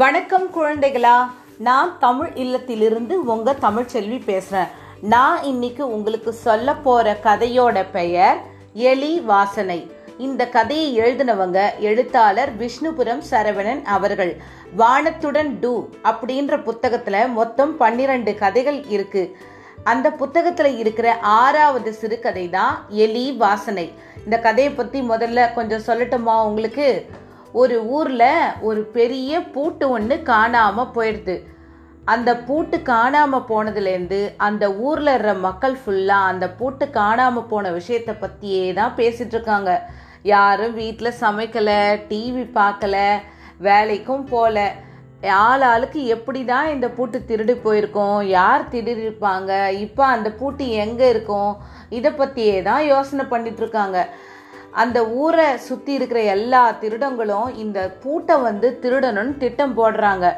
வணக்கம் குழந்தைகளா நான் தமிழ் இல்லத்திலிருந்து உங்க தமிழ்ச்செல்வி பேசுறேன். நான் இன்னைக்கு உங்களுக்கு சொல்ல போற கதையோட பெயர் எலி வாசனை. இந்த கதையை எழுதினவங்க எழுத்தாளர் விஷ்ணுபுரம் சரவணன் அவர்கள். வானத்துடன் டூ அப்படின்ற புத்தகத்துல மொத்தம் பன்னிரண்டு கதைகள் இருக்கு. அந்த புத்தகத்துல இருக்கிற ஆறாவது சிறுகதை தான் எலி வாசனை. இந்த கதையை பத்தி முதல்ல கொஞ்சம் சொல்லட்டுமா உங்களுக்கு? ஒரு ஊரில் ஒரு பெரிய பூட்டு ஒன்று காணாமல் போயிடுது அந்த பூட்டு காணாமல் போனதுலேருந்து அந்த ஊரில் இருக்கிற மக்கள் ஃபுல்லாக அந்த பூட்டு காணாமல் போன விஷயத்தை பற்றியே தான் பேசிகிட்ருக்காங்க இருக்காங்க. யாரும் வீட்டில் சமைக்கலை டிவி பார்க்கல வேலைக்கும் போகல ஆள் ஆளுக்கு எப்படி தான் இந்த பூட்டு திருடி போயிருக்கோம்? யார் திருடிருப்பாங்க இப்போ அந்த பூட்டு எங்கே இருக்கும்? இதை பற்றியே தான் யோசனை பண்ணிகிட்ருக்காங்க இருக்காங்க. அந்த ஊரை சுற்றி இருக்கிற எல்லா திருடங்களும் இந்த பூட்டை வந்து திருடணும்னு திட்டம் போடுறாங்க.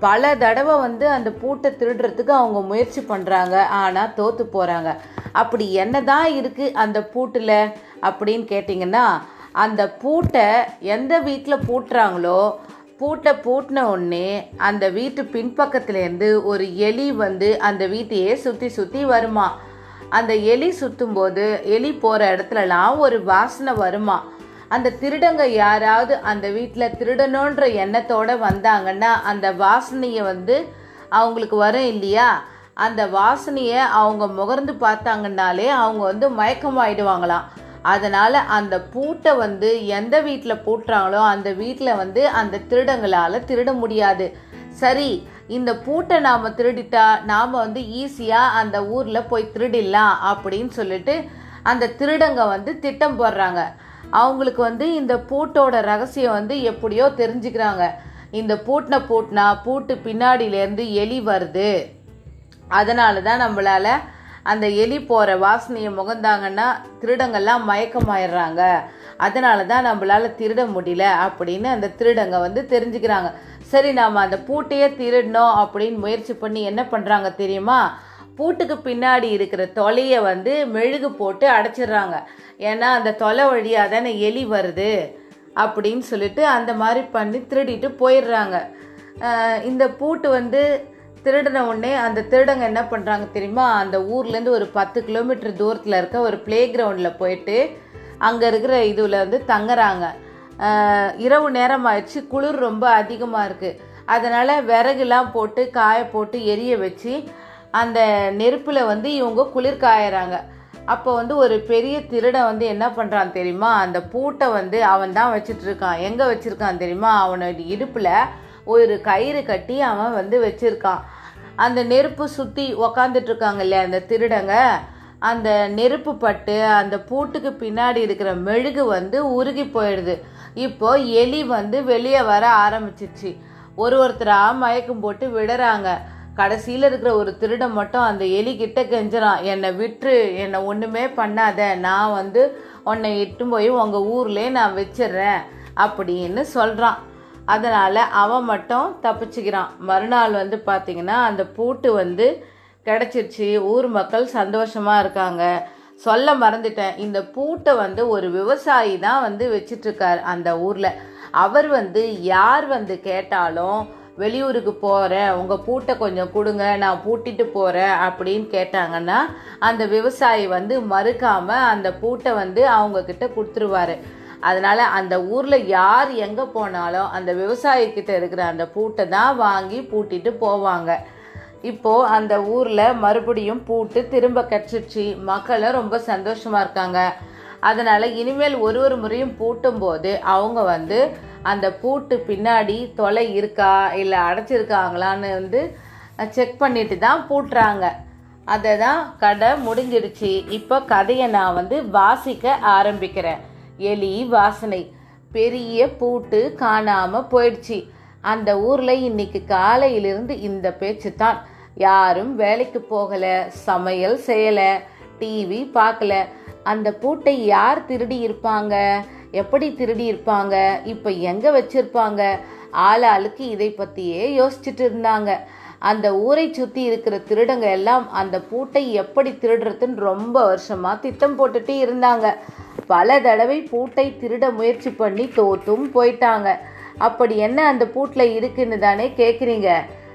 பல தடவை வந்து அந்த பூட்டை திருடுறதுக்கு அவங்க முயற்சி பண்ணுறாங்க ஆனால் தோற்று போகிறாங்க அப்படி என்ன தான் இருக்குது அந்த பூட்டில் அப்படின்னு கேட்டிங்கன்னா அந்த பூட்டை எந்த வீட்டில் பூட்டுறாங்களோ பூட்டை பூட்டின உடனே அந்த வீட்டு பின்பக்கத்துலேருந்து ஒரு எலி வந்து அந்த வீட்டையே சுற்றி சுற்றி வருமா? அந்த எலி சுற்றும் போது எலி போகிற இடத்துலலாம் ஒரு வாசனை வருமா? அந்த திருடங்க யாராவது அந்த வீட்டில் திருடணுன்ற எண்ணத்தோடு வந்தாங்கன்னா அந்த வாசனையை வந்து அவங்களுக்கு வரும் இல்லையா? அந்த வாசனையை அவங்க முகர்ந்து பார்த்தாங்கன்னாலே அவங்க வந்து மயக்கமாயிடுவாங்களாம். அதனால் அந்த பூட்டை வந்து எந்த வீட்டில் பூட்டுறாங்களோ அந்த வீட்டில் வந்து அந்த திருடங்களால் திருட முடியாது. சரி இந்த பூட்டை நாம் திருடிட்டா நாம் வந்து ஈஸியாக அந்த ஊரில் போய் திருடிடலாம் அப்படின்னு சொல்லிட்டு அந்த திருடங்க வந்து திட்டம் போடுறாங்க. அவங்களுக்கு வந்து இந்த பூட்டோட ரகசியம் வந்து எப்படியோ தெரிஞ்சுக்கிறாங்க. இந்த பூட்டின பூட்டினா பூட்டு பின்னாடியிலேருந்து எலி வருது. அதனால தான் நம்மளால் அந்த எலி போகிற வாசனையை முகந்தாங்கன்னா திருடங்கள்லாம் மயக்கமாயிடுறாங்க. அதனால தான் நம்மளால் திருட முடியல அப்படின்னு அந்த திருடங்க வந்து தெரிஞ்சுக்கிறாங்க. சரி நாம் அந்த பூட்டையே திருடணும் அப்படின்னு முயற்சி பண்ணி என்ன பண்ணுறாங்க தெரியுமா? பூட்டுக்கு பின்னாடி இருக்கிற தொலையை வந்து மெழுகு போட்டு அடைச்சிடுறாங்க. ஏன்னா அந்த தொலை வழியாக தானே எலி வருது அப்படின்னு சொல்லிட்டு அந்த மாதிரி பண்ணி திருடிட்டு போயிடுறாங்க. இந்த பூட்டு வந்து திருடின உடனே அந்த திருடங்க என்ன பண்ணுறாங்க தெரியுமா? அந்த ஊர்லேருந்து ஒரு பத்து கிலோமீட்டர் தூரத்தில் இருக்க ஒரு ப்ளே கிரவுண்டில் போயிட்டு அங்கே இருக்கிற இதில் வந்து தங்குறாங்க. இரவு நேரம் ஆயிடுச்சு குளிர் ரொம்ப அதிகமாக இருக்குது அதனால் விறகுலாம் போட்டு காய போட்டு எரிய வச்சு அந்த நெருப்பில் வந்து இவங்க குளிர் காயறாங்க. அப்போ வந்து ஒரு பெரிய திருடன் வந்து என்ன பண்ணுறான் தெரியுமா? அந்த பூட்டை வந்து அவன் தான் வச்சிட்ருக்கான் எங்கே வச்சுருக்கான் தெரியுமா? அவனோட இடுப்பில் ஒரு கயிறு கட்டி அவன் வந்து வச்சுருக்கான். அந்த நெருப்பு சுற்றி உக்காந்துட்டு இருக்காங்க இல்லையா அந்த திருடங்க அந்த நெருப்பு பட்டு அந்த பூட்டுக்கு பின்னாடி இருக்கிற மெழுகு வந்து உருகி போயிடுது. இப்போ எலி வந்து வெளியே வர ஆரம்பிச்சிருச்சு. ஒரு ஒருத்தராக மயக்கம் போட்டு விடுறாங்க. கடைசியில் இருக்கிற ஒரு திருடன் மட்டும் அந்த எலி கிட்ட கெஞ்சுறான். என்னை விட்டுரு என்னை ஒன்றுமே பண்ணாத. நான் வந்து உன்னை இட்டு போய் உங்கள் ஊர்லேயே நான் வச்சிடுறேன் அப்படின்னு சொல்கிறான் அதனால் அவன் மட்டும் தப்பிச்சுக்கிறான். மறுநாள் வந்து பார்த்திங்கன்னா அந்த பூட்டு வந்து கிடச்சிருச்சு. ஊர் மக்கள் சந்தோஷமாக இருக்காங்க. சொல்ல மறந்துட்டேன். இந்த பூட்டை வந்து ஒரு விவசாயி தான் வந்து வச்சிட்ருக்கார் அந்த ஊரில். அவர் வந்து யார் வந்து கேட்டாலும் வெளியூருக்கு போகிறேன் உங்கள் பூட்டை கொஞ்சம் கொடுங்க நான் பூட்டிட்டு போகிறேன் அப்படின்னு கேட்டாங்கன்னா அந்த விவசாயி வந்து மறுக்காமல் அந்த பூட்டை வந்து அவங்கக்கிட்ட கொடுத்துருவாரு. அதனால் அந்த ஊரில் யார் எங்கே போனாலும் அந்த விவசாயிக்கிட்ட இருக்கிற அந்த பூட்டை தான் வாங்கி பூட்டிட்டு போவாங்க. இப்போது அந்த ஊரில் மறுபடியும் பூட்டு திரும்ப கிடச்சிருச்சு. மக்களும் ரொம்ப சந்தோஷமாக இருக்காங்க. அதனால் இனிமேல் ஒரு ஒரு முறையும் பூட்டும் போது அவங்க வந்து அந்த பூட்டு பின்னாடி தொலை இருக்கா இல்லை அடைச்சிருக்காங்களான்னு வந்து செக் பண்ணிட்டு தான் பூட்டுறாங்க. அதை தான் கடை முடிஞ்சிடுச்சு. இப்போ கதையை நான் வந்து வாசிக்க ஆரம்பிக்கிறேன். எலி வாசனை பெரிய பூட்டு காணாமல் போயிடுச்சு. அந்த ஊரில் இன்னைக்கு காலையிலிருந்து இந்த பேச்சு தான் யாரும் வேலைக்கு போகலை சமையல் செய்யலை டிவி பார்க்கல. அந்த பூட்டை யார் திருடி இருப்பாங்க? எப்படி திருடி இருப்பாங்க? இப்போ எங்கே வச்சிருப்பாங்க? ஆள் ஆளுக்கு இதை பற்றியே யோசிச்சுட்டு இருந்தாங்க. அந்த ஊரை சுற்றி இருக்கிற திருடங்க எல்லாம் அந்த பூட்டை எப்படி திருடுறதுன்னு ரொம்ப வருஷமாக திட்டம் போட்டுட்டு இருந்தாங்க. பல தடவை பூட்டை திருட முயற்சி பண்ணி தோத்தும் போயிட்டாங்க. அப்படி என்ன அந்த பூட்டில் இருக்குன்னு தானே கேட்குறீங்க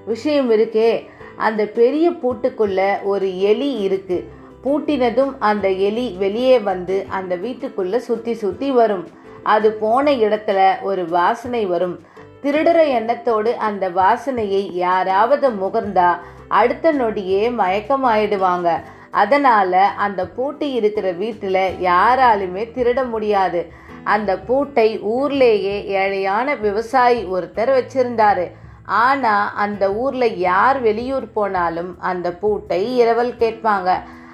விஷயம் இருக்கே. அந்த பெரிய பூட்டுக்குள்ள ஒரு எலி இருக்கு. பூட்டினதும் அந்த எலி வெளியே வந்து அந்த வீட்டுக்குள்ள சுத்தி சுத்தி வரும். அது போன இடத்துல ஒரு வாசனை வரும். திருடுற எண்ணத்தோடு அந்த வாசனையை யாராவது முகர்ந்தா அடுத்த நொடியே மயக்கமாயிடுவாங்க. அதனால அந்த பூட்டி இருக்கிற வீட்டில் யாராலுமே திருட முடியாது. அந்த பூட்டை ஊர்லேயே ஏழையான விவசாயி ஒருத்தர் வச்சிருந்தாரு. ஆனா அந்த ஊர்ல யார் வெளியூர் போனாலும் அந்த பூட்டை இரவல் கேட்பாங்க.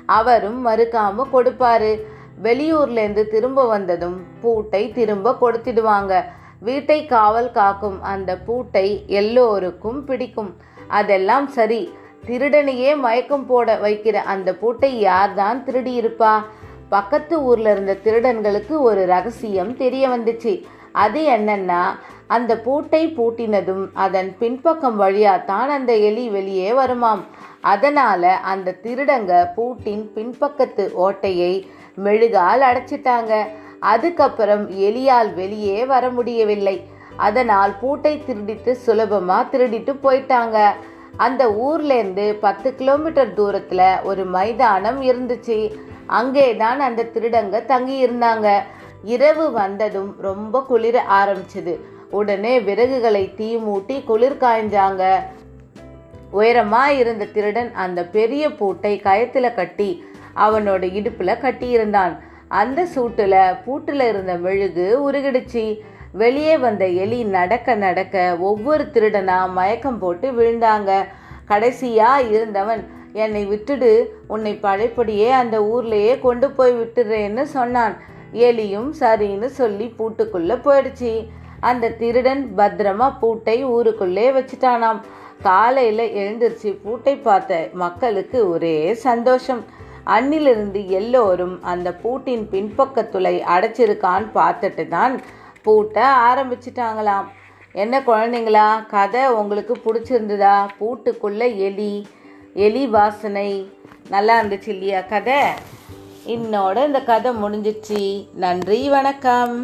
அவரும் மறுக்காம கொடுப்பாரு. வெளியூர்ல இருந்து திரும்ப வந்ததும் பூட்டை திரும்ப கொடுத்துடுவாங்க. வீட்டை காவல் காக்கும் அந்த பூட்டை எல்லோருக்கும் பிடிக்கும். அதெல்லாம் சரி. திருடனையே மயக்கம் போட வைக்கிற அந்த பூட்டை யார்தான் திருடி இருப்பா பக்கத்து ஊர்ல இருந்த திருடன்களுக்கு ஒரு ரகசியம் தெரிய வந்துச்சு. அது என்னன்னா அந்த பூட்டை பூட்டினதும் அதன் பின்பக்கம் வழியாத்தான் அந்த எலி வெளியே வருமாம். அதனால அந்த திருடங்க பூட்டின் பின்பக்கத்து ஓட்டையை மெழுகால் அடைச்சிட்டாங்க. அதுக்கப்புறம் எலியால் வெளியே வர முடியவில்லை. அதனால் பூட்டை திருடிட்டு சுலபமா திருடிட்டு போயிட்டாங்க. அந்த ஊர்லேருந்து பத்து கிலோமீட்டர் தூரத்துல ஒரு மைதானம் இருந்துச்சு. அங்கே தான் அந்த திருடங்க தங்கி இருந்தாங்க இரவு வந்ததும் ரொம்ப குளிர ஆரம்பிச்சது. உடனே விறகுகளை தீ மூட்டி குளிர் காய்ஞ்சாங்க. உயரமா இருந்த திருடன் அந்த பெரிய பூட்டை கயத்துல கட்டி அவனோட இடுப்புல கட்டியிருந்தான். அந்த சூட்டுல பூட்டுல இருந்த மெழுகு உருகிடுச்சு. வெளியே வந்த எலி நடக்க நடக்க ஒவ்வொரு திருடனா மயக்கம் போட்டு விழுந்தாங்க. கடைசியா இருந்தவன் என்னை விட்டுடு உன்னை பழைப்படியே அந்த ஊர்லேயே கொண்டு போய் விட்டுறேன்னு சொன்னான். எலியும் சரின்னு சொல்லி பூட்டுக்குள்ள போயிடுச்சு. அந்த திருடன் பத்திரமா பூட்டை ஊருக்குள்ளே வச்சுட்டானாம். காலையில் எழுந்திருச்சு பூட்டை பார்த்த மக்களுக்கு ஒரே சந்தோஷம். அன்னிலிருந்து எல்லோரும் அந்த பூட்டின் பின்பக்க துளை அடைச்சிருக்கான்னு பார்த்துட்டு தான் பூட்ட ஆரம்பிச்சிட்டாங்களாம். என்ன குழந்தைங்களா கதை உங்களுக்கு பிடிச்சிருந்ததா? பூட்டுக்குள்ளே எலி எலி வாசனை. நல்லா இருந்துச்சு இல்லையா கதை? இன்னோட இந்த கதை முடிஞ்சிச்சு. நன்றி வணக்கம்.